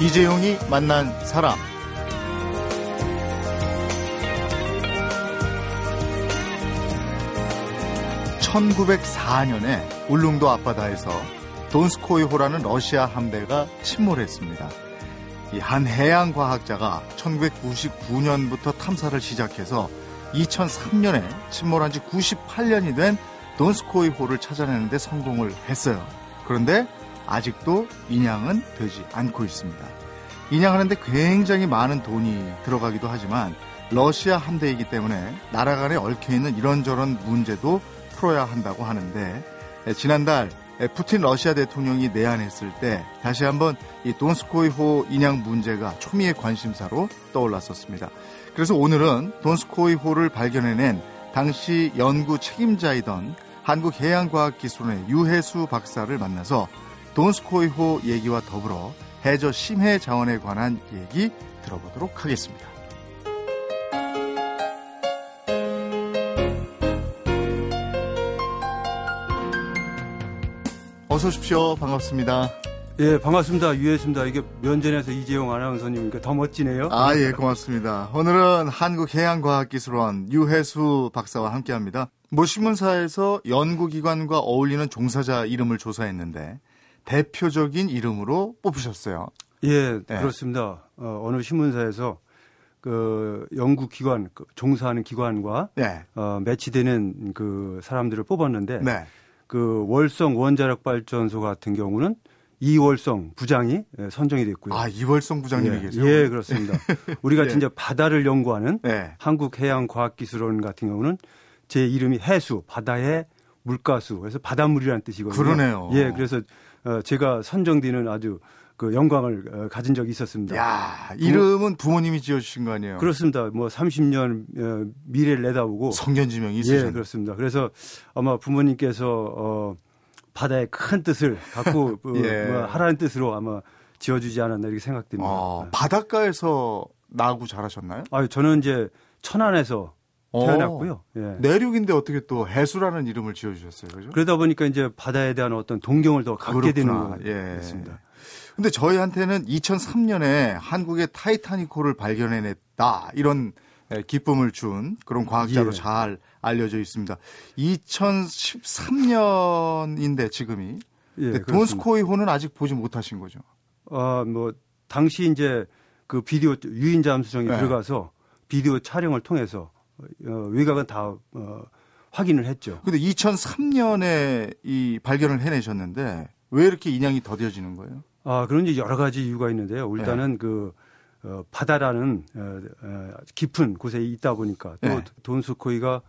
이재용이 만난 사람. (1904년에) 울릉도 앞바다에서 돈스코이호라는 러시아 함대가 침몰했습니다. 이한 해양 과학자가 1999년부터 탐사를 시작해서 2003년에 침몰한 지 98년이 된 돈스코이호를 찾아내는데 성공을 했어요. 그런데 아직도 인양은 되지 않고 있습니다. 인양하는데 굉장히 많은 돈이 들어가기도 하지만 러시아 함대이기 때문에 나라 간에 얽혀있는 이런저런 문제도 풀어야 한다고 하는데 지난달 푸틴 러시아 대통령이 내한했을 때 다시 한번 이 돈스코이호 인양 문제가 초미의 관심사로 떠올랐었습니다. 그래서 오늘은 돈스코이호를 발견해낸 당시 연구 책임자이던 한국해양과학기술원의 유해수 박사를 만나서 돈스코이호 얘기와 더불어 해저 심해 자원에 관한 얘기 들어보도록 하겠습니다. 어서 오십시오. 반갑습니다. 예, 반갑습니다. 유해수입니다. 이게 면전에서 이재용 아나운서님이니까 더 멋지네요. 아, 예, 고맙습니다. 오늘은 한국해양과학기술원 유해수 박사와 함께 합니다. 모 신문사에서 연구기관과 어울리는 종사자 이름을 조사했는데 대표적인 이름으로 뽑히셨어요. 예, 네. 그렇습니다. 어, 어느 신문사에서 그 연구 기관, 그 종사하는 기관과 네. 어, 매치되는 그 사람들을 뽑았는데 네. 그 월성 원자력 발전소 같은 경우는 이월성 부장이 예, 선정이 됐고요. 아, 이월성 부장님이 예, 계세요? 예, 그렇습니다. 우리가 예. 진짜 바다를 연구하는 네. 한국해양과학기술원 같은 경우는 제 이름이 해수, 바다의 물가수. 그래서 바닷물이라는 뜻이거든요. 그러네요. 예, 그래서 어, 제가 선정되는 아주 그 영광을 어, 가진 적이 있었습니다. 야, 이름은 부모님이 지어주신 거 아니에요? 그렇습니다. 뭐 30년 어, 미래를 내다보고 성견지명이 있으셨 예, 그렇습니다. 그래서 아마 부모님께서 어, 바다의 큰 뜻을 갖고 어, 예. 뭐 하라는 뜻으로 아마 지어주지 않았나 이렇게 생각됩니다. 어, 바닷가에서 나고 자라셨나요? 아, 저는 이제 천안에서 태어났고요. 예. 내륙인데 어떻게 또 해수라는 이름을 지어주셨어요, 그죠? 그러다 보니까 이제 바다에 대한 어떤 동경을 더 갖게 그렇구나. 되는 것같습니다 예. 근데 저희한테는 2003년에 한국의 타이타닉호를 발견해냈다 이런 기쁨을 준 그런 과학자로 예. 잘 알려져 있습니다. 2013년인데 지금이 예, 돈스코이호는 아직 보지 못하신 거죠? 아 뭐 당시 이제 그 비디오 유인 잠수정에 네. 들어가서 비디오 촬영을 통해서 어, 외곽은 다 어, 확인을 했죠. 근데 2003년에 이 발견을 해내셨는데 왜 이렇게 인양이 더뎌지는 거예요? 아, 그런 이제 여러 가지 이유가 있는데요. 일단은 네. 그 어, 바다라는 어, 어, 깊은 곳에 있다 보니까 또 네. 돈수코이가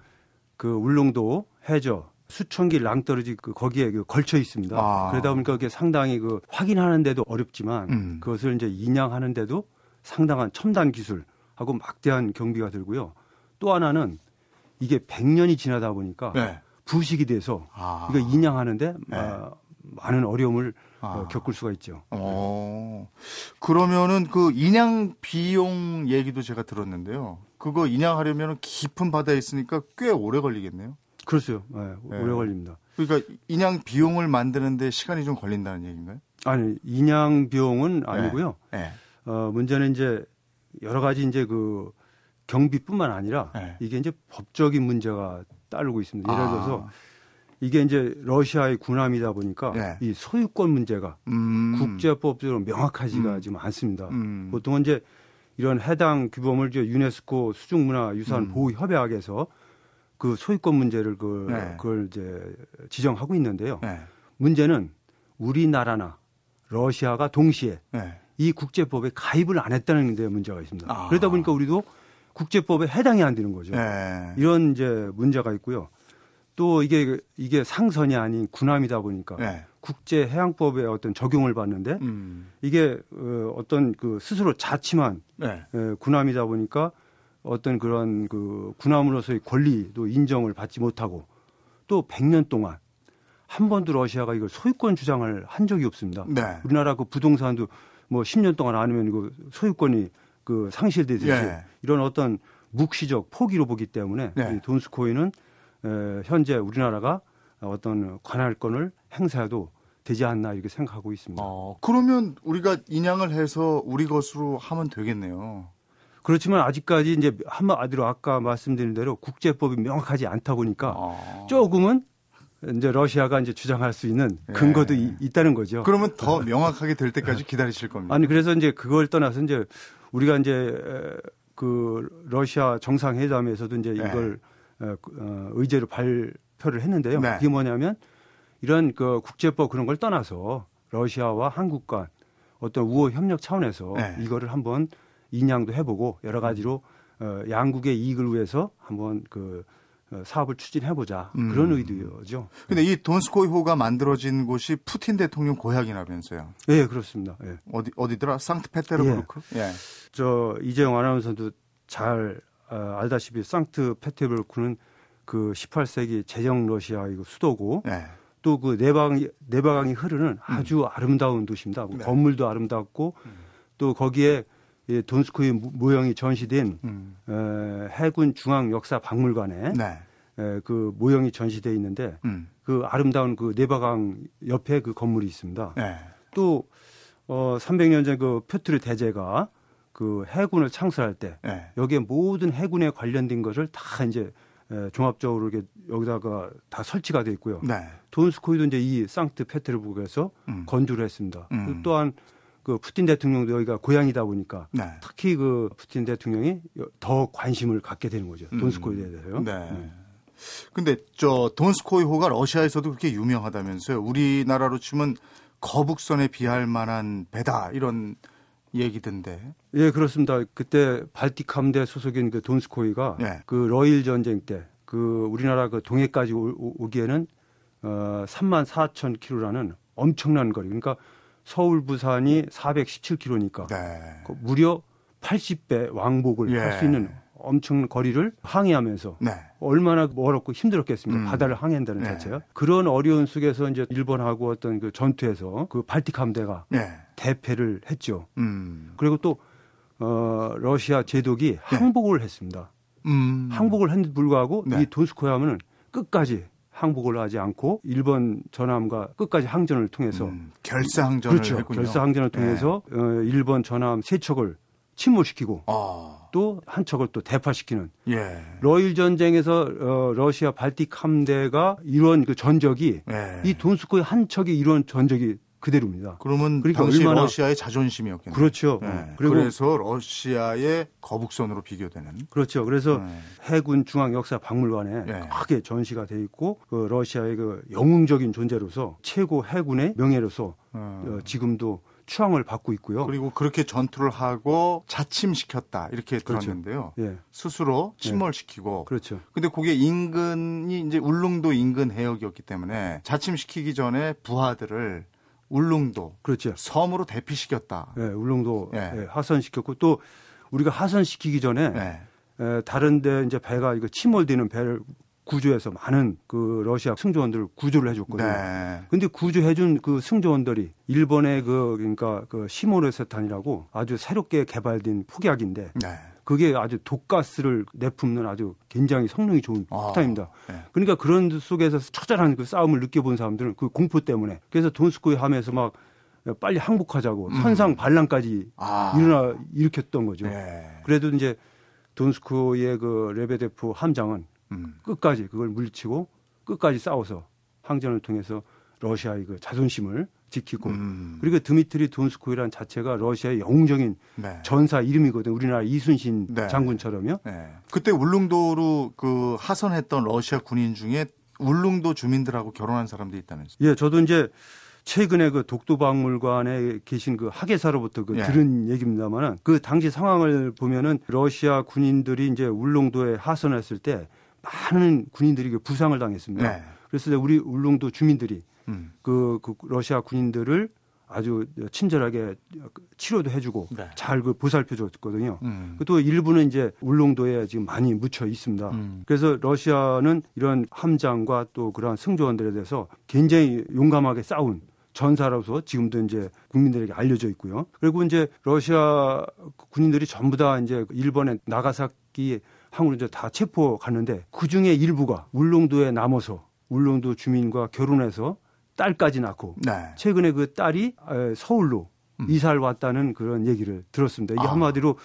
그 울릉도 해저 수천 길 낭떠러지 그 거기에 그 걸쳐 있습니다. 아. 그러다 보니까 그게 상당히 그 확인하는데도 어렵지만 음. 그것을 이제 인양하는데도 상당한 첨단 기술하고 막대한 경비가 들고요. 또 하나는 이게 100년이 지나다 보니까 네. 부식이 돼서 아. 이거 인양하는데 네. 아, 많은 어려움을 아. 겪을 수가 있죠. 어. 그러면은 그 인양 비용 얘기도 제가 들었는데요. 그거 인양하려면 깊은 바다에 있으니까 꽤 오래 걸리겠네요. 그렇죠. 네, 네. 오래 걸립니다. 그러니까 인양 비용을 만드는데 시간이 좀 걸린다는 얘기인가요? 아니, 인양 비용은 아니고요. 네. 네. 어, 문제는 이제 여러 가지 이제 그 경비뿐만 아니라 네. 이게 이제 법적인 문제가 따르고 있습니다. 예를 아. 들어서 아. 이게 이제 러시아의 군함이다 보니까 네. 이 소유권 문제가 음. 국제법적으로 명확하지가 음. 지금 않습니다. 음. 보통은 이제 이런 해당 규범을 이제 유네스코 수중문화유산 음. 보호 협약에서 그 소유권 문제를 그 네. 그걸 이제 지정하고 있는데요. 네. 문제는 우리나라나 러시아가 동시에 네. 이 국제법에 가입을 안 했다는 데 문제가 있습니다. 아. 그러다 보니까 우리도 국제법에 해당이 안 되는 거죠. 네. 이런 이제 문제가 있고요. 또 이게 이게 상선이 아닌 군함이다 보니까 네. 국제 해양법에 어떤 적용을 받는데 음. 이게 어, 어떤 그 스스로 자치만 네. 에, 군함이다 보니까 어떤 그런 그 군함으로서의 권리도 인정을 받지 못하고 또 100년 동안 한 번도 러시아가 이걸 소유권 주장을 한 적이 없습니다. 네. 우리나라 그 부동산도 뭐 10년 동안 안 하면 그 소유권이 그 상실되듯이 네. 이런 어떤 묵시적 포기로 보기 때문에 네. 돈스코이는 현재 우리나라가 어떤 관할권을 행사해도 되지 않나 이렇게 생각하고 있습니다. 어, 그러면 우리가 인양을 해서 우리 것으로 하면 되겠네요. 그렇지만 아직까지 이제 한마디로 아까 말씀드린 대로 국제법이 명확하지 않다 보니까 어. 조금은 이제 러시아가 이제 주장할 수 있는 예. 근거도 예. 있다는 거죠. 그러면 더 명확하게 될 때까지 기다리실 겁니다. 아니 그래서 이제 그걸 떠나서 이제 우리가 이제 그 러시아 정상회담에서도 이제 네. 이걸 네. 어, 의제로 발표를 했는데요. 네. 그게 뭐냐면 이런 그 국제법 그런 걸 떠나서 러시아와 한국 간 어떤 우호 협력 차원에서 네. 이거를 한번 인양도 해보고 여러 가지로 어, 양국의 이익을 위해서 한번 그 어, 사업을 추진해보자 음. 그런 의도죠. 근데 이 돈스코이호가 만들어진 곳이 푸틴 대통령 고향이라면서요? 네, 그렇습니다. 예. 어디 어디더라? 상트페테르부르크? 예. 예. 저 이재용 아나운서도 잘 어, 알다시피 상트페테르부르크는 그 18세기 제정 러시아 이거 수도고 예. 또그 내방이 내방이 흐르는 음. 아주 음. 아름다운 도시입니다. 네. 건물도 아름답고 음. 또 거기에 이 돈스코이 모형이 전시된 음. 에, 해군 중앙 역사 박물관에 네. 에, 그 모형이 전시돼 있는데 음. 그 아름다운 그 네바강 옆에 그 건물이 있습니다. 네. 또 어, 300년 전 그 표트르 대제가 그 해군을 창설할 때 네. 여기에 모든 해군에 관련된 것을 다 이제 에, 종합적으로 이렇게 여기다가 다 설치가 돼 있고요. 네. 돈스코이도 이제 이 상트 페테르부르크에서 음. 건조를 했습니다. 음. 또한 그 푸틴 대통령도 여기가 고향이다 보니까 네. 특히 그 푸틴 대통령이 더 관심을 갖게 되는 거죠. 음. 돈스코이에 대해서요. 네. 네. 근데 저 돈스코이호가 러시아에서도 그렇게 유명하다면서요. 우리나라로 치면 거북선에 비할 만한 배다 이런 얘기던데. 예, 그렇습니다. 그때 발틱 함대 소속인 그 돈스코이가 네. 그 러일 전쟁 때 그 우리나라 그 동해까지 오, 기에는 어 3만 4천 킬로라는 엄청난 거리. 그러니까 서울 부산이 417km니까 네. 그 무려 80배 왕복을 예. 할수 있는 엄청 거리를 항해하면서 네. 얼마나 멀었고 힘들었겠습니까? 음. 바다를 항해한다는 네. 자체가 그런 어려운 속에서 이제 일본하고 어떤 그 전투에서 그 발틱 함대가 네. 대패를 했죠. 음. 그리고 또 어, 러시아 제독이 네. 항복을 했습니다. 음. 항복을 했는데 불구하고 네. 이 돈스코야 하면은 끝까지 항복을 하지 않고 일본 전함과 끝까지 항전을 통해서 음, 결사항전을 그렇죠. 했군요. 결사항전을 통해서 네. 어, 일본 전함 세 척을 침몰시키고 아. 또한 척을 또 대파시키는 예. 러일 전쟁에서 어, 러시아 발틱 함대가 이런 그 전적이 예. 이 돈스코의 한 척이 이런 전적이 그대로입니다. 그러면 그러니까 당시 얼마나... 러시아의 자존심이었겠네요. 그렇죠. 네. 그래서 러시아의 거북선으로 비교되는. 그렇죠. 그래서 네. 해군 중앙 역사 박물관에 네. 크게 전시가 돼 있고 그 러시아의 그 영웅적인 존재로서 최고 해군의 명예로서 어. 어, 지금도 추앙을 받고 있고요. 그리고 그렇게 전투를 하고 자침시켰다 이렇게 그렇죠. 들었는데요. 예. 스스로 예. 침몰시키고. 그렇죠. 근데 그게 인근이 이제 울릉도 인근 해역이었기 때문에 자침시키기 전에 부하들을 울릉도 그렇죠. 섬으로 대피시켰다. 네, 울릉도 네. 네, 하선시켰고 또 우리가 하선시키기 전에 네. 에, 다른데 이제 배가 이거 침몰되는 배를 구조해서 많은 그 러시아 승조원들을 구조를 해줬거든요. 네. 근데 구조해준 그 승조원들이 일본의 그 그러니까 그 시모레세탄이라고 아주 새롭게 개발된 폭약인데 네. 그게 아주 독가스를 내뿜는 아주 굉장히 성능이 좋은 아, 폭탄입니다. 네. 그러니까 그런 속에서 처절한 그 싸움을 느껴본 사람들은 그 공포 때문에 그래서 돈스코이 함에서 막 빨리 항복하자고 음. 선상 반란까지 아. 일어나 일으켰던 거죠. 네. 그래도 이제 돈스코이의 그 레베데프 함장은 음. 끝까지 그걸 물리치고 끝까지 싸워서 항전을 통해서 러시아의 그 자존심을 지키고 음. 그리고 드미트리 돈스코이란 자체가 러시아의 영웅적인 네. 전사 이름이거든. 우리나라 이순신 네. 장군처럼요. 네. 그때 울릉도로 그 하선했던 러시아 군인 중에 울릉도 주민들하고 결혼한 사람도 있다면서요? 예, 저도 이제 최근에 그 독도박물관에 계신 그 학예사로부터 그 예. 들은 얘기입니다만은 그 당시 상황을 보면은 러시아 군인들이 이제 울릉도에 하선했을 때 많은 군인들이 그 부상을 당했습니다. 네. 그래서 우리 울릉도 주민들이 음. 그, 그 러시아 군인들을 아주 친절하게 치료도 해주고 네. 잘그 보살펴줬거든요. 음. 또 일부는 이제 울릉도에 지금 많이 묻혀 있습니다. 음. 그래서 러시아는 이런 함장과 또 그러한 승조원들에 대해서 굉장히 용감하게 싸운 전사로서 지금도 이제 국민들에게 알려져 있고요. 그리고 이제 러시아 군인들이 전부 다 이제 일본의 나가사키 항으로 이제 다 체포 갔는데 그 중에 일부가 울릉도에 남아서 울릉도 주민과 결혼해서 딸까지 낳고 네. 최근에 그 딸이 서울로 음. 이사를 왔다는 그런 얘기를 들었습니다. 이게 아. 한마디로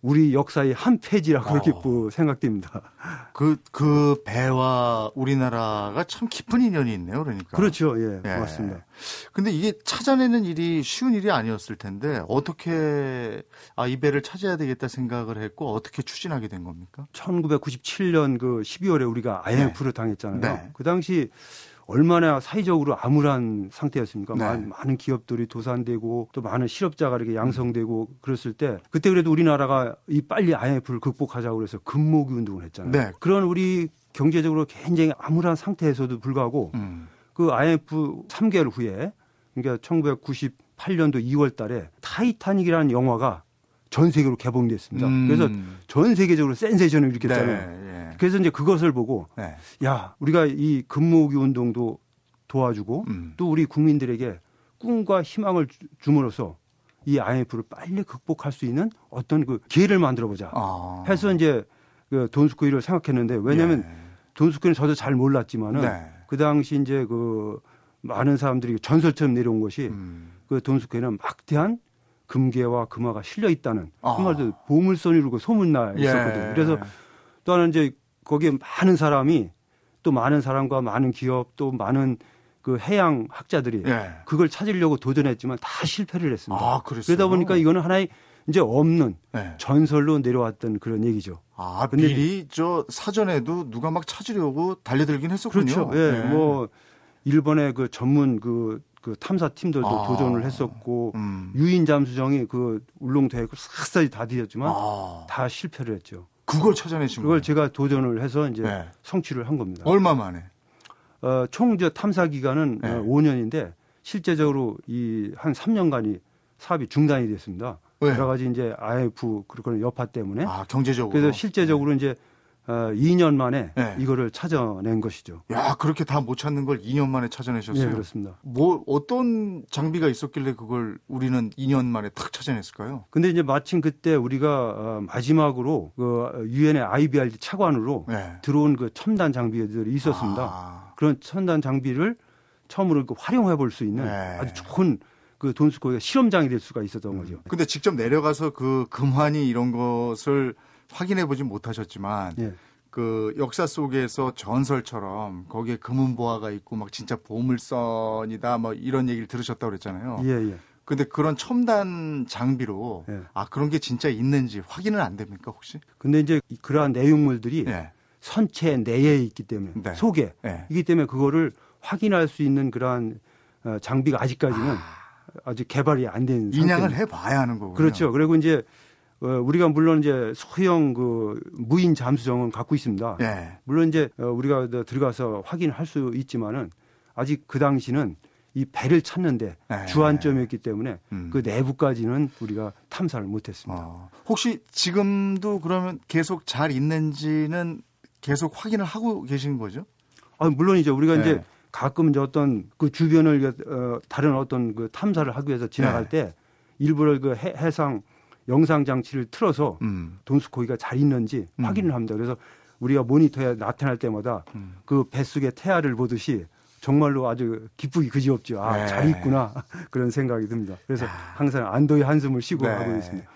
우리 역사의 한 페이지라고 어. 생각됩니다. 그, 그 배와 우리나라가 참 깊은 인연이 있네요, 그러니까. 그렇죠, 예, 예. 맞습니다. 근데 이게 찾아내는 일이 쉬운 일이 아니었을 텐데, 어떻게, 아, 이 배를 찾아야 되겠다 생각을 했고, 어떻게 추진하게 된 겁니까? 1997년 그 12월에 우리가 IMF를 네. 당했잖아요. 네. 그 당시 얼마나 사회적으로 암울한 상태였습니까? 네. 많은, 많은 기업들이 도산되고 또 많은 실업자가 이렇게 양성되고 그랬을 때 그때 그래도 우리나라가 이 빨리 IMF를 극복하자고 그래서 금모기 운동을 했잖아요. 네. 그런 우리 경제적으로 굉장히 암울한 상태에서도 불구하고 음. 그 IMF 3개월 후에 그러니까 1998년도 2월 달에 타이타닉이라는 영화가 전 세계로 개봉됐습니다. 음. 그래서 전 세계적으로 센세이션을 일으켰잖아요. 네, 네. 그래서 이제 그것을 보고 네. 야 우리가 이 금 모으기 운동도 도와주고 음. 또 우리 국민들에게 꿈과 희망을 줌으로써 이 IMF를 빨리 극복할 수 있는 어떤 그 기회를 만들어 보자 아. 해서 이제 그 돈스코이를 생각했는데 왜냐하면 예. 돈스코이는 저도 잘 몰랐지만은 네. 그 당시 이제 그 많은 사람들이 전설처럼 내려온 것이 음. 그 돈스코이는 막대한 금괴와 금화가 실려 있다는 아. 한말로 보물선이로 그 소문나 있었거든요. 예. 그래서 또 하나 이제 거기에 많은 사람이 또 많은 사람과 많은 기업 또 많은 그 해양 학자들이 예. 그걸 찾으려고 도전했지만 다 실패를 했습니다. 아, 그러다 보니까 이거는 하나의 이제 없는 예. 전설로 내려왔던 그런 얘기죠. 아, 근데 미리 저 사전에도 누가 막 찾으려고 달려들긴 했었군요. 그렇죠. 예. 예. 뭐 일본의 그 전문 그, 그 탐사 팀들도 아, 도전을 했었고 음. 유인 잠수정이 그 울릉도에 싹싹이 다 뒤졌지만 아. 다 실패를 했죠. 그걸 찾아내신 그걸 거예요? 제가 도전을 해서 이제 네. 성취를 한 겁니다. 얼마 만에? 어, 총저 탐사 기간은 네. 어, 5년인데 실제적으로 이 한 3년간이 사업이 중단이 됐습니다. 네. 여러 가지 이제 IF 그런 여파 때문에. 아, 경제적으로. 그래서 실제적으로 네. 이제 어, 2년 만에 네. 이거를 찾아낸 것이죠. 야, 그렇게 다 못 찾는 걸 2년 만에 찾아내셨어요? 네, 그렇습니다. 뭐 어떤 장비가 있었길래 그걸 우리는 2년 만에 탁 찾아냈을까요? 근데 이제 마침 그때 우리가 어, 마지막으로 그 유엔의 IBRD 차관으로 네. 들어온 그 첨단 장비들이 있었습니다. 아. 그런 첨단 장비를 처음으로 그 활용해 볼 수 있는 네. 아주 좋은 그 돈수코가 실험장이 될 수가 있었던 음. 거죠. 근데 직접 내려가서 그 금환이 이런 것을 확인해 보진 못하셨지만 예. 그 역사 속에서 전설처럼 거기에 금은 보화가 있고 막 진짜 보물선이다 뭐 이런 얘기를 들으셨다고 그랬잖아요. 예, 예. 근데 그런 첨단 장비로 예. 아 그런 게 진짜 있는지 확인은 안 됩니까 혹시? 근데 이제 그러한 내용물들이 예. 선체 내에 있기 때문에 네. 속에 네. 이기 때문에 그거를 확인할 수 있는 그러한 어, 장비가 아직까지는 아. 직 개발이 안된 인양을 해봐야 하는 거군요. 그렇죠. 그리고 이제 어, 우리가 물론 이제 소형 그 무인 잠수정은 갖고 있습니다. 네. 물론 이제 어, 우리가 들어가서 확인할 수 있지만은 아직 그 당시는 이 배를 찾는데 네. 주안점이었기 때문에 음. 그 내부까지는 우리가 탐사를 못했습니다. 어. 혹시 지금도 그러면 계속 잘 있는지는 계속 확인을 하고 계신 거죠? 아, 물론 이제 우리가 네. 이제 가끔 이제 어떤 그 주변을 어, 다른 어떤 그 탐사를 하기 위해서 지나갈 네. 때 일부러 그 해, 해상 영상 장치를 틀어서 음. 돈수코기가 잘 있는지 음. 확인을 합니다. 그래서 우리가 모니터에 나타날 때마다 음. 그 뱃속의 태아를 보듯이 정말로 아주 기쁘기 그지없죠. 아, 네. 잘 있구나. 그런 생각이 듭니다. 그래서 항상 안도의 한숨을 쉬고 네. 하고 있습니다.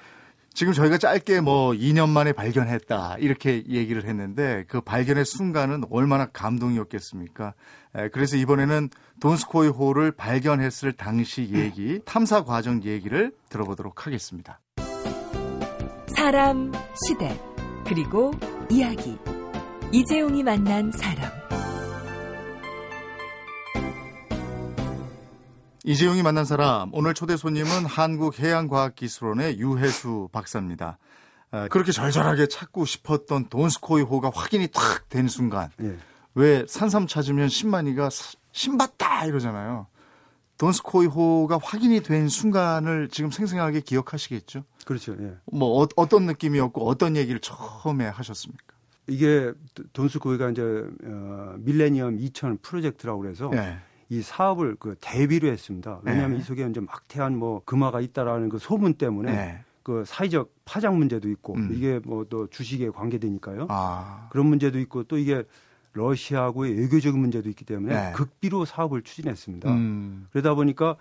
지금 저희가 짧게 뭐 2년 만에 발견했다 이렇게 얘기를 했는데 그 발견의 순간은 얼마나 감동이었겠습니까? 그래서 이번에는 돈스코이 호를 발견했을 당시 얘기, 탐사 과정 얘기를 들어보도록 하겠습니다. 사람, 시대, 그리고 이야기. 이재용이 만난 사람. 이재용이 만난 사람 오늘 초대 손님은 한국해양과학기술원의 유해수 박사입니다. 그렇게 절절하게 찾고 싶었던 돈스코이호가 확인이 탁 된 순간 예. 왜 산삼 찾으면 신만이가 신봤다 이러잖아요. 돈스코이호가 확인이 된 순간을 지금 생생하게 기억하시겠죠? 그렇죠. 예. 뭐 어, 떤 느낌이었고 어떤 얘기를 처음에 하셨습니까? 이게 돈스코이가 이제 어, 밀레니엄 2000 프로젝트라고 그래서 예. 이 사업을 그 대비로 했습니다. 왜냐하면 네. 이 속에 이제 막대한 뭐 금화가 있다라는 그 소문 때문에 네. 그 사회적 파장 문제도 있고 음. 이게 뭐 또 주식에 관계되니까요. 아. 그런 문제도 있고 또 이게 러시아하고의 외교적인 문제도 있기 때문에 네. 극비로 사업을 추진했습니다. 음. 그러다 보니까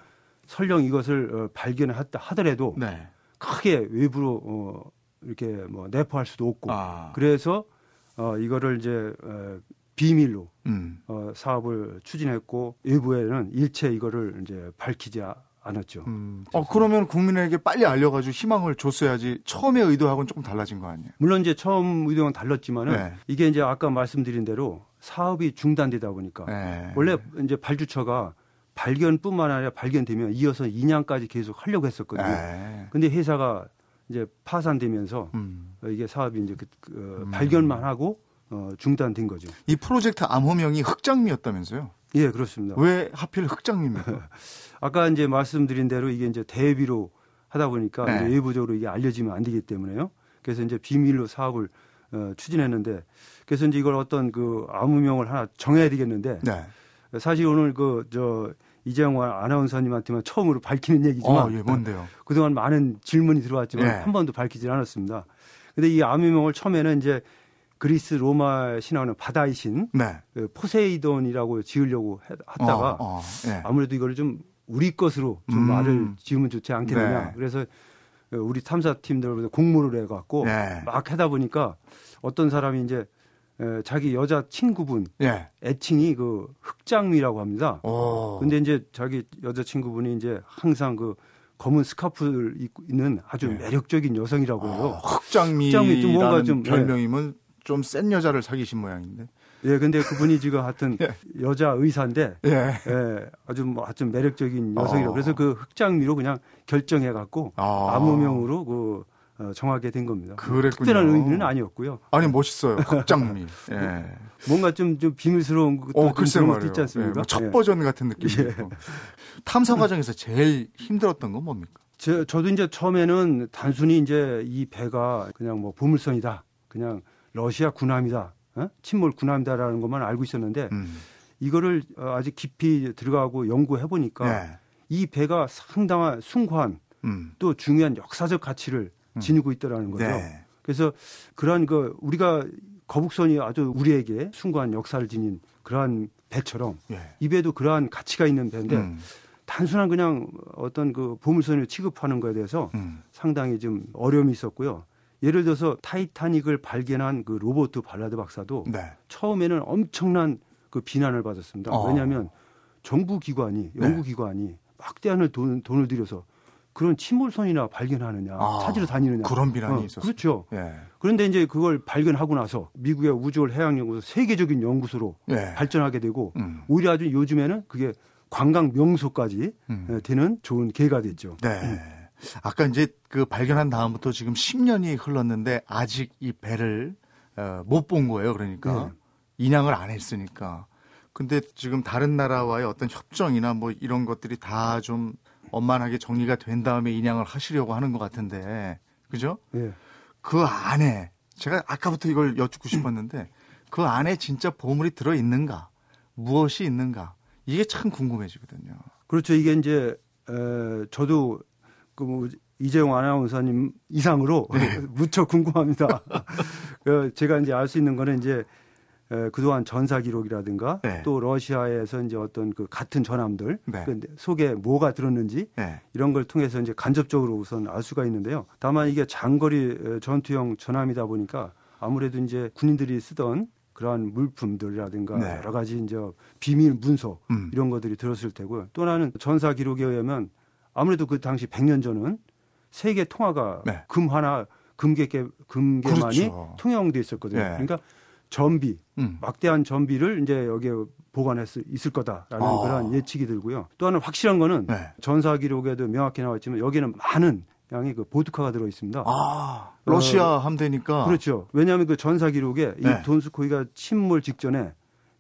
설령 이것을 어, 발견했다 하더라도 네. 크게 외부로 어, 이렇게 뭐 내포할 수도 없고 아. 그래서 어, 이거를 이제 어, 비밀로 음. 어, 사업을 추진했고 외부에는 일체 이거를 이제 밝히지 않았죠. 음. 어 그러면 국민에게 빨리 알려가지고 희망을 줬어야지 처음에 의도하고는 조금 달라진 거 아니에요? 물론 이제 처음 의도는 달랐지만은 네. 이게 이제 아까 말씀드린 대로 사업이 중단되다 보니까 네. 원래 이제 발주처가 발견뿐만 아니라 발견되면 이어서 2년까지 계속 하려고 했었거든요. 네. 근데 회사가 이제 파산되면서 음. 이게 사업이 이제 그, 그 음. 발견만 하고 어, 중단된 거죠. 이 프로젝트 암호명이 흑장미였다면서요? 예, 그렇습니다. 왜 하필 흑장미입니까? 아까 이제 말씀드린 대로 이게 이제 대비로 하다 보니까 네. 외부적으로 이게 알려지면 안 되기 때문에요. 그래서 이제 비밀로 사업을 어, 추진했는데 그래서 이제 이걸 어떤 그 암호명을 하나 정해야 되겠는데 네. 사실 오늘 그 저 이재영 아나운서님한테만 처음으로 밝히는 얘기지만 어, 예, 뭔데요? 그동안 많은 질문이 들어왔지만 네. 한 번도 밝히지 않았습니다. 근데 이 암호명을 처음에는 이제 그리스 로마 신화는 바다의 신 네. 그 포세이돈이라고 지으려고 했다가 어, 어, 네. 아무래도 이거를 좀 우리 것으로 좀 음. 말을 지으면 좋지 않겠느냐. 네. 그래서 우리 탐사팀들 공모를 해갖고 네. 막 하다 보니까 어떤 사람이 이제 자기 여자 친구분 예. 애칭이 그 흑장미라고 합니다. 오. 근데 이제 자기 여자 친구분이 이제 항상 그 검은 스카프를 입고 있는 아주 예. 매력적인 여성이라고 해요. 어, 흑장미라는 흑장미 뭔가 좀 별명이면 예. 좀센 여자를 사귀신 모양인데. 예, 근데 그분이 지금 하여튼 예. 여자 의사인데 예. 예 아주 뭐 아주 매력적인 여성이라고 어. 그래서 그 흑장미로 그냥 결정해 갖고 아. 아무명으로 그 어, 정하게 된 겁니다. 그랬군요. 특별한 의미는 아니었고요. 아니 멋있어요. 흑장미. 예. 뭔가 좀, 좀 비밀스러운 것도 어, 글쎄 것도 있지 않습니까? 예, 뭐첫 예. 버전 같은 느낌이 예. 탐사 과정에서 제일 힘들었던 건 뭡니까? 저, 저도 이제 처음에는 단순히 이제 이 배가 그냥 뭐 보물선이다. 그냥 러시아 군함이다. 어? 침몰 군함이다라는 것만 알고 있었는데 음. 이거를 어, 아직 깊이 들어가고 연구해 보니까 네. 이 배가 상당한 숭고한 음. 또 중요한 역사적 가치를 음. 지니고 있더라는 거죠. 네. 그래서 그러한 그 우리가 거북선이 아주 우리에게 숭고한 역사를 지닌 그러한 배처럼 네. 이 배도 그러한 가치가 있는 배인데 음. 단순한 그냥 어떤 그 보물선을 취급하는 것에 대해서 음. 상당히 좀 어려움이 있었고요. 예를 들어서 타이타닉을 발견한 그 로버트 발라드 박사도 네. 처음에는 엄청난 그 비난을 받았습니다. 어. 왜냐하면 정부 기관이 네. 연구 기관이 막대한 돈, 돈을 들여서 그런 침몰선이나 발견하느냐 아, 찾으러 다니느냐 그런 비난이 어, 있었어요. 그렇죠. 예. 그런데 이제 그걸 발견하고 나서 미국의 우주월 해양 연구소 세계적인 연구소로 예. 발전하게 되고 음. 오히려 아주 요즘에는 그게 관광 명소까지 음. 되는 좋은 계가 됐죠. 네. 음. 아까 이제 그 발견한 다음부터 지금 10년이 흘렀는데 아직 이 배를 어, 못본 거예요. 그러니까 네. 인양을 안 했으니까. 근데 지금 다른 나라와의 어떤 협정이나 뭐 이런 것들이 다 좀 원만하게 정리가 된 다음에 인양을 하시려고 하는 것 같은데, 그죠? 네. 그 안에 제가 아까부터 이걸 여쭙고 싶었는데 그 안에 진짜 보물이 들어 있는가, 무엇이 있는가 이게 참 궁금해지거든요. 그렇죠. 이게 이제 에, 저도 그뭐 이재용 아나운서님 이상으로 네. 무척 궁금합니다. 그 제가 이제 알 수 있는 거는 이제 그동안 전사 기록이라든가 네. 또 러시아에서 이제 어떤 그 같은 전함들 네. 그 속에 뭐가 들었는지 네. 이런 걸 통해서 이제 간접적으로 우선 알 수가 있는데요. 다만 이게 장거리 전투형 전함이다 보니까 아무래도 이제 군인들이 쓰던 그러한 물품들이라든가 네. 여러 가지 이제 비밀 문서 음. 이런 것들이 들었을 테고요. 또 하나는 전사 기록에 의하면 아무래도 그 당시 100년 전은 세계 통화가 네. 금 하나 금괴 금괴만이 그렇죠. 통용돼 있었거든요. 네. 그러니까 전비 음. 막대한 전비를 이제 여기에 보관했 있을 거다라는 아. 그런 예측이 들고요. 또 하나 확실한 거는 네. 전사 기록에도 명확히 나왔지만 여기는 많은 양의 그 보드카가 들어 있습니다. 아, 러시아 어, 함대니까. 그렇죠. 왜냐하면 그 전사 기록에 네. 이 돈스코이가 침몰 직전에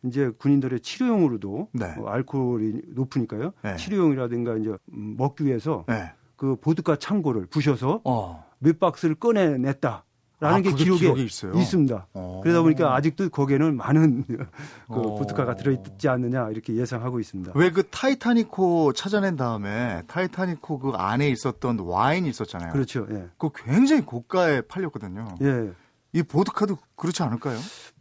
이제 군인들의 치료용으로도 네. 뭐 알코올이 높으니까요. 네. 치료용이라든가 이제 먹기 위해서 네. 그 보드카 창고를 부셔서 어. 몇 박스를 꺼내냈다. 라는 아, 게 기록에 있습니다. 어. 그러다 보니까 아직도 거기에는 많은 그 어. 보드카가 들어있지 않느냐 이렇게 예상하고 있습니다. 왜 그 타이타닉호 찾아낸 다음에 타이타닉호 그 안에 있었던 와인이 있었잖아요. 그렇죠. 예. 그 굉장히 고가에 팔렸거든요. 예. 이 보드카도 그렇지 않을까요?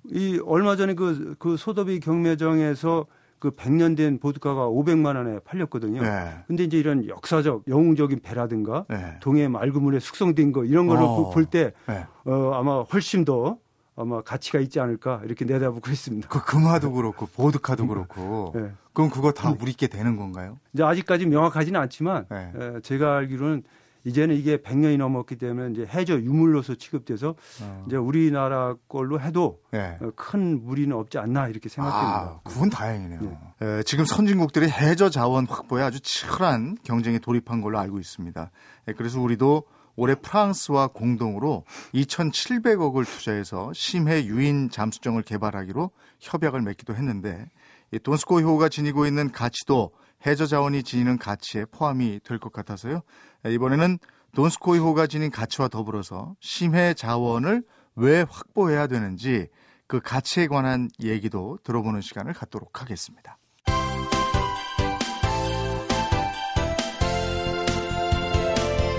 이 얼마 전에 그, 그 소더비 경매장에서 그 100년 된 보드카가 500만 원에 팔렸거든요. 네. 근데 이제 이런 역사적 영웅적인 배라든가 네. 동해 맑은 물에 숙성된 거 이런 거를 어. 볼때 네. 어, 아마 훨씬 더 아마 가치가 있지 않을까 이렇게 내다보고 있습니다. 그 금화도 그렇고 보드카도 그렇고 네. 그럼 그거 다 우리께 되는 건가요? 이제 아직까지 명확하지는 않지만 네. 에, 제가 알기로는 이제는 이게 100년이 넘었기 때문에 이제 해저 유물로서 취급돼서 어. 이제 우리나라 걸로 해도 네. 큰 무리는 없지 않나 이렇게 생각됩니다. 아, 그건 다행이네요. 네. 에, 지금 선진국들이 해저 자원 확보에 아주 치열한 경쟁에 돌입한 걸로 알고 있습니다. 에, 그래서 우리도 올해 프랑스와 공동으로 2,700억을 투자해서 심해 유인 잠수정을 개발하기로 협약을 맺기도 했는데 이 돈스코이호가 지니고 있는 가치도 해저 자원이 지니는 가치에 포함이 될 것 같아서요. 이번에는 돈스코이호가 지닌 가치와 더불어서 심해 자원을 왜 확보해야 되는지 그 가치에 관한 얘기도 들어보는 시간을 갖도록 하겠습니다.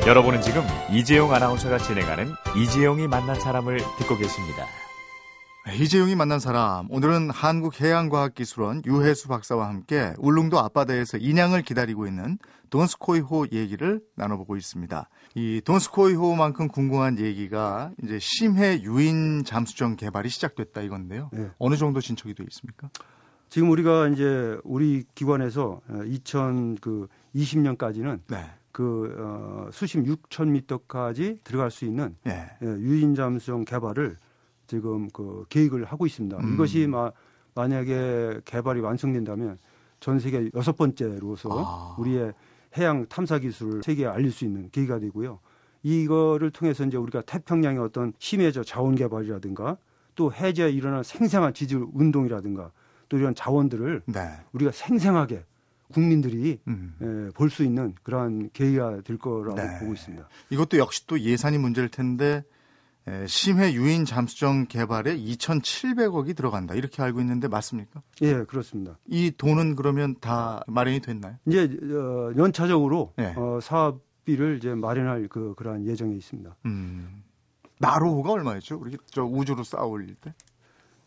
여러분은 지금 이재용 아나운서가 진행하는 이재용이 만난 사람을 듣고 계십니다. 이재용이 만난 사람 오늘은 한국해양과학기술원 유해수 박사와 함께 울릉도 앞바다에서 인양을 기다리고 있는 돈스코이호 얘기를 나눠보고 있습니다. 이 돈스코이호만큼 궁금한 얘기가 이제 심해 유인 잠수정 개발이 시작됐다 이건데요. 네. 어느 정도 진척이 되어 있습니까? 지금 우리가 이제 우리 기관에서 2020년까지는 네. 그 어, 수심 6천 미터까지 들어갈 수 있는 예. 예, 유인 잠수정 개발을 지금 그 계획을 하고 있습니다. 음. 이것이 마, 만약에 개발이 완성된다면 전 세계 여섯 번째로서 아. 우리의 해양 탐사 기술을 세계에 알릴 수 있는 계기가 되고요. 이거를 통해서 이제 우리가 태평양의 어떤 심해저 자원 개발이라든가 또 해저에 일어난 생생한 지질 운동이라든가 또 이런 자원들을 네. 우리가 생생하게 국민들이 음. 예, 볼수 있는 그러한 계기가 될 거라고 네. 보고 있습니다. 이것도 역시 또 예산이 문제일 텐데 심해 유인 잠수정 개발에 2,700억이 들어간다 이렇게 알고 있는데 맞습니까? 예, 그렇습니다. 이 돈은 그러면 다 마련이 됐나요? 이제 어, 연차적으로 네. 어, 사업비를 이제 마련할 그 그러한 예정이 있습니다. 음. 나로호가 얼마였죠? 우리 저 우주로 쌓아 올릴 때?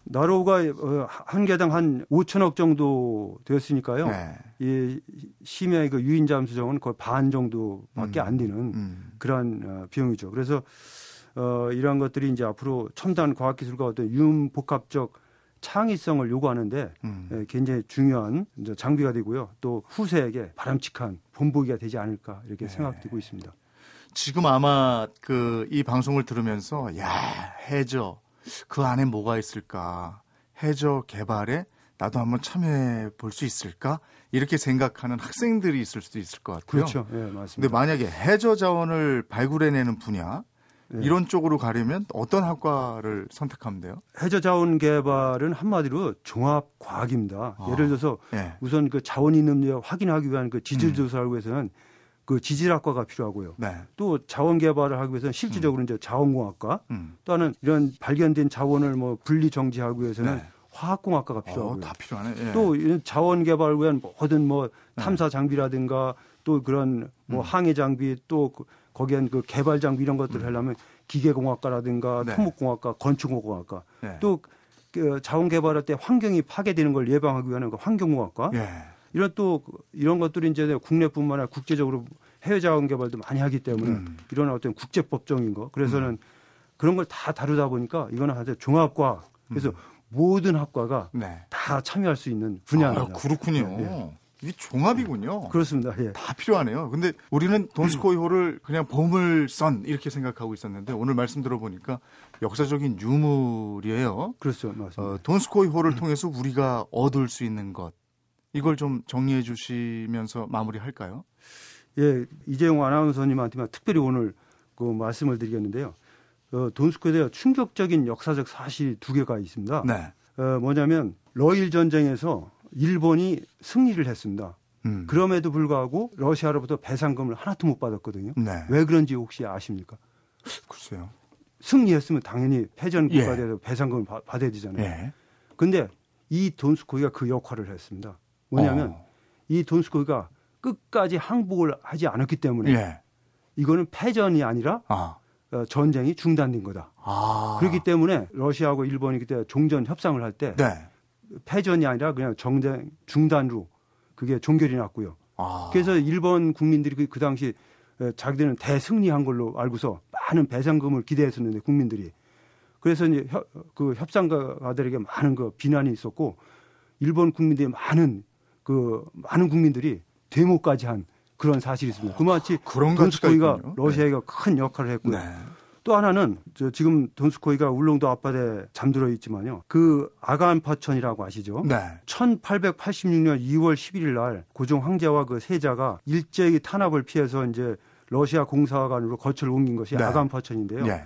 나로가 어, 한 개당 한 5천억 정도 되었으니까요. 네. 이 심야 그 유인 잠수정은 거의 반 정도밖에 음. 안 되는 음. 그러한 어, 비용이죠. 그래서 어 이러한 것들이 이제 앞으로 첨단 과학 기술과 어떤 융복합적 창의성을 요구하는데 음. 예, 굉장히 중요한 장비가 되고요. 또 후세에게 바람직한 본보기가 되지 않을까 이렇게 네. 생각되고 있습니다. 지금 아마 그 이 방송을 들으면서 야 해저 그 안에 뭐가 있을까? 해저 개발에 나도 한번 참여해 볼 수 있을까? 이렇게 생각하는 학생들이 있을 수도 있을 것 같고요. 그렇죠. 예, 맞습니다. 근데 만약에 해저 자원을 발굴해내는 분야 예. 이런 쪽으로 가려면 어떤 학과를 선택하면 돼요? 해저 자원 개발은 한마디로 종합 과학입니다. 아, 예를 들어서 예. 우선 그 자원 있는지 확인하기 위한 그 지질 음. 조사를 위해서는 그 지질학과가 필요하고요. 네. 또 자원 개발을 하기 위해서는 실질적으로 음. 이제 자원공학과 음. 또는 이런 발견된 자원을 뭐 분리 정지하기 위해서는 네. 화학공학과가 어, 필요하고요. 어, 다 필요하네. 예. 또 자원 개발을 위한 모든 뭐 네. 탐사 장비라든가 또 그런 뭐 음. 항해 장비 또 그 거기엔 그 개발 장비 이런 것들을 음. 하려면 기계공학과라든가 네. 토목공학과, 건축공학과 네. 또 그 자원 개발할 때 환경이 파괴되는 걸 예방하기 위한 그 환경공학과 예. 이런 또 이런 것들이 이제 국내뿐만 아니라 국제적으로 해외 자원 개발도 많이 하기 때문에 음. 이런 어떤 국제법적인 거 그래서는 음. 그런 걸 다 다루다 보니까 이거는 아주 종합과 그래서 음. 모든 학과가 네. 다 참여할 수 있는 분야입니다. 아, 그렇군요. 네. 이 종합이군요. 그렇습니다. 예. 다 필요하네요. 근데 우리는 돈스코이호를 그냥 보물선 이렇게 생각하고 있었는데 오늘 말씀 들어보니까 역사적인 유물이에요. 그렇죠. 맞습니다. 어, 돈스코이호를 음. 통해서 우리가 얻을 수 있는 것 이걸 좀 정리해 주시면서 마무리할까요? 예, 이재용 아나운서님한테만 특별히 오늘 그 말씀을 드리겠는데요. 어, 돈스코에 대해 충격적인 역사적 사실 두 개가 있습니다. 네. 어, 뭐냐면 러일 전쟁에서 일본이 승리를 했습니다. 음. 그럼에도 불구하고 러시아로부터 배상금을 하나도 못 받았거든요. 네. 왜 그런지 혹시 아십니까? 글쎄요. 승리했으면 당연히 패전 국가에 대해서 예. 배상금을 바, 받아야 되잖아요. 예. 근데 이 돈스코이가 그 역할을 했습니다. 뭐냐면 어. 이 돈스코이가 끝까지 항복을 하지 않았기 때문에 예. 이거는 패전이 아니라 아. 어, 전쟁이 중단된 거다. 아. 그렇기 때문에 러시아하고 일본이 그때 종전 협상을 할때 네. 패전이 아니라 그냥 정쟁 중단으로 그게 종결이 났고요. 아. 그래서 일본 국민들이 그, 그 당시 자기들은 대승리한 걸로 알고서 많은 배상금을 기대했었는데 국민들이 그래서 이제 협, 그 협상가들에게 많은 그 비난이 있었고 일본 국민들이 많은 그 많은 국민들이 데모까지 한 그런 사실이 있습니다. 그마치 그런 돈스코이가 러시아가 네. 큰 역할을 했고요. 네. 또 하나는 저 지금 돈스코이가 울릉도 앞바다에 잠들어 있지만요. 그 아간 파천이라고 아시죠? 네. 1886년 2월 11일 날 고종 황제와 그 세자가 일제히 탄압을 피해서 이제 러시아 공사관으로 거처를 옮긴 것이 네. 아간 파천인데요. 네.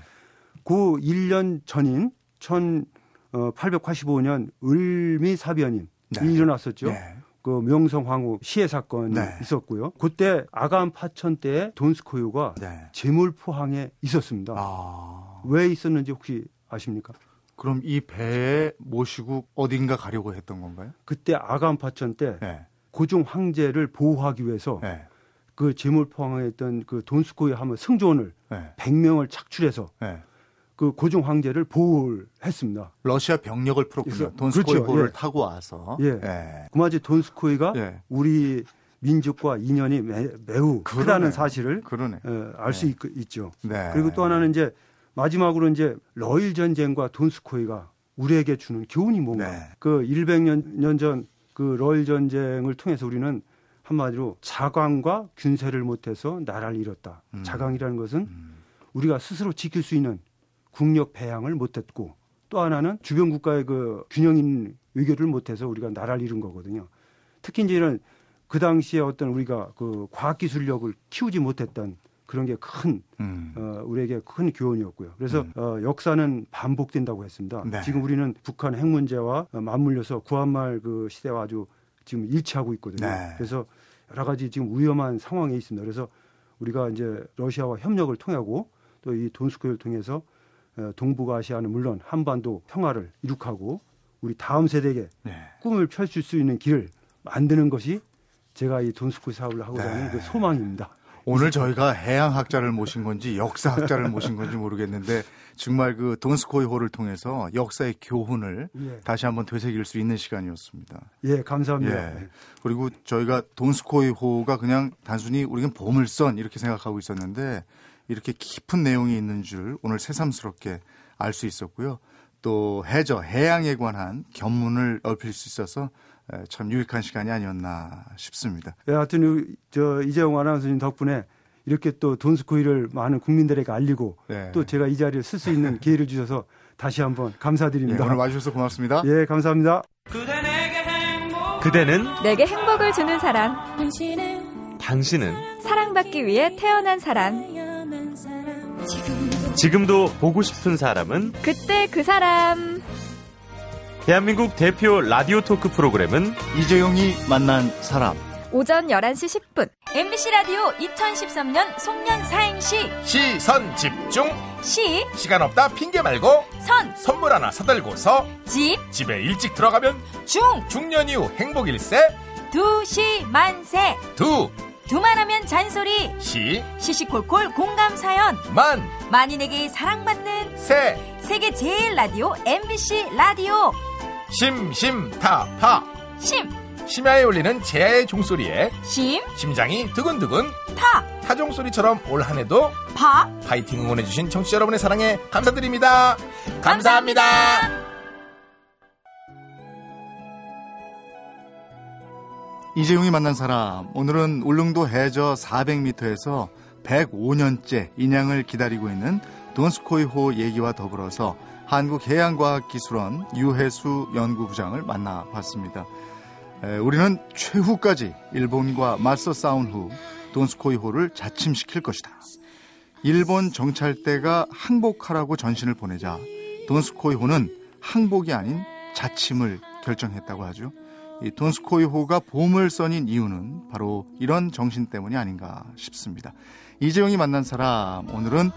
그 1년 전인 1885년 을미 사변인 네. 일어났었죠. 네. 그 명성 황후 시해 사건이 네. 있었고요. 그때 아간 파천 때 돈스코유가 네. 재물 포항에 있었습니다. 아. 왜 있었는지 혹시 아십니까? 그럼 이 배에 모시고 어딘가 가려고 했던 건가요? 그때 아간 파천 때 네. 고종 황제를 보호하기 위해서 네. 그 재물 포항에 있던 그 돈스코유 하면 승조원을 네. 100명을 착출해서 네. 그 고종 황제를 보호를 했습니다. 러시아 병력을 풀었군요. 돈스코이 그렇죠. 호를 예. 타고 와서. 예. 예. 그마치 돈스코이가 예. 우리 민족과 인연이 매, 우 크다는 사실을 예, 알수 네. 있죠. 네. 그리고 또 하나는 이제 마지막으로 이제 러일 전쟁과 돈스코이가 우리에게 주는 교훈이 뭔가. 네. 그 100년 전 그 러일 전쟁을 통해서 우리는 한마디로 자강과 균세를 못해서 나라를 잃었다. 음. 자강이라는 것은 음. 우리가 스스로 지킬 수 있는 국력 배양을 못했고 또 하나는 주변 국가의 그 균형인 외교를 못해서 우리가 나라를 잃은 거거든요. 특히 이제 이런 그 당시에 어떤 우리가 그 과학기술력을 키우지 못했던 그런 게큰 음. 어, 우리에게 큰 교훈이었고요. 그래서 음. 어, 역사는 반복된다고 했습니다. 네. 지금 우리는 북한 핵 문제와 맞물려서 구한말 그 시대와 아주 지금 일치하고 있거든요. 네. 그래서 여러 가지 지금 위험한 상황에 있습니다. 그래서 우리가 이제 러시아와 협력을 통하고 또 이 돈스코를 통해서 어, 동북아시아는 물론 한반도 평화를 이룩하고 우리 다음 세대에게 네. 꿈을 펼칠 수 있는 길을 만드는 것이 제가 이 돈스쿠 사업을 하고자 하는 네. 그 소망입니다. 오늘 저희가 해양학자를 모신 건지 역사학자를 모신 건지 모르겠는데 정말 그 돈스코이 호를 통해서 역사의 교훈을 예. 다시 한번 되새길 수 있는 시간이었습니다. 예, 감사합니다. 예. 그리고 저희가 돈스코이 호가 그냥 단순히 우리는 보물선 이렇게 생각하고 있었는데 이렇게 깊은 내용이 있는 줄 오늘 새삼스럽게 알 수 있었고요. 또 해저, 해양에 관한 견문을 넓힐 수 있어서 참 유익한 시간이 아니었나 싶습니다. 네, 하여튼 저 이재용 아나운서님 덕분에 이렇게 또 돈스코이를 많은 국민들에게 알리고 네. 또 제가 이 자리를 쓸수 있는 기회를 주셔서 다시 한번 감사드립니다. 네, 오늘 와주셔서 고맙습니다. 예, 감사합니다. 그대는 내게 행복을 주는 사람. 당신은 사랑받기 위해 태어난 사람. 지금도 보고 싶은 사람은 그때 그 사람. 대한민국 대표 라디오 토크 프로그램은 이재용이 만난 사람. 오전 11시 10분. MBC 라디오 2013년 송년 사행시. 시선 집중. 시. 시간 없다 핑계 말고. 선. 선물 하나 사들고서. 집. 집에 일찍 들어가면. 중. 중년 이후 행복 일세. 두시 만세. 두. 두말하면 잔소리. 시. 시시콜콜 공감 사연. 만. 만인에게 사랑받는 세. 세계 제일 라디오 MBC 라디오. 심심타파. 심. 심야에 울리는 제야의 종소리에 심. 심장이 두근두근 타. 타종소리처럼 올 한해도 파. 파이팅 응원해주신 청취자 여러분의 사랑에 감사드립니다. 감사합니다. 감사합니다. 이재용이 만난 사람 오늘은 울릉도 해저 400m에서 105년째 인양을 기다리고 있는 돈스코이호 얘기와 더불어서 한국해양과학기술원 유해수 연구부장을 만나봤습니다. 우리는 최후까지 일본과 맞서 싸운 후 돈스코이호를 자침시킬 것이다. 일본 정찰대가 항복하라고 전신을 보내자 돈스코이호는 항복이 아닌 자침을 결정했다고 하죠. 이 돈스코이호가 보물선인 이유는 바로 이런 정신 때문이 아닌가 싶습니다. 이재용이 만난 사람 오늘은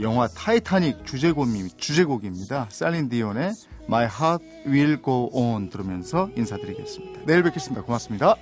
영화 타이타닉 주제곡이, 주제곡입니다. 셀린 디온의 My Heart Will Go On 들으면서 인사드리겠습니다. 내일 뵙겠습니다. 고맙습니다.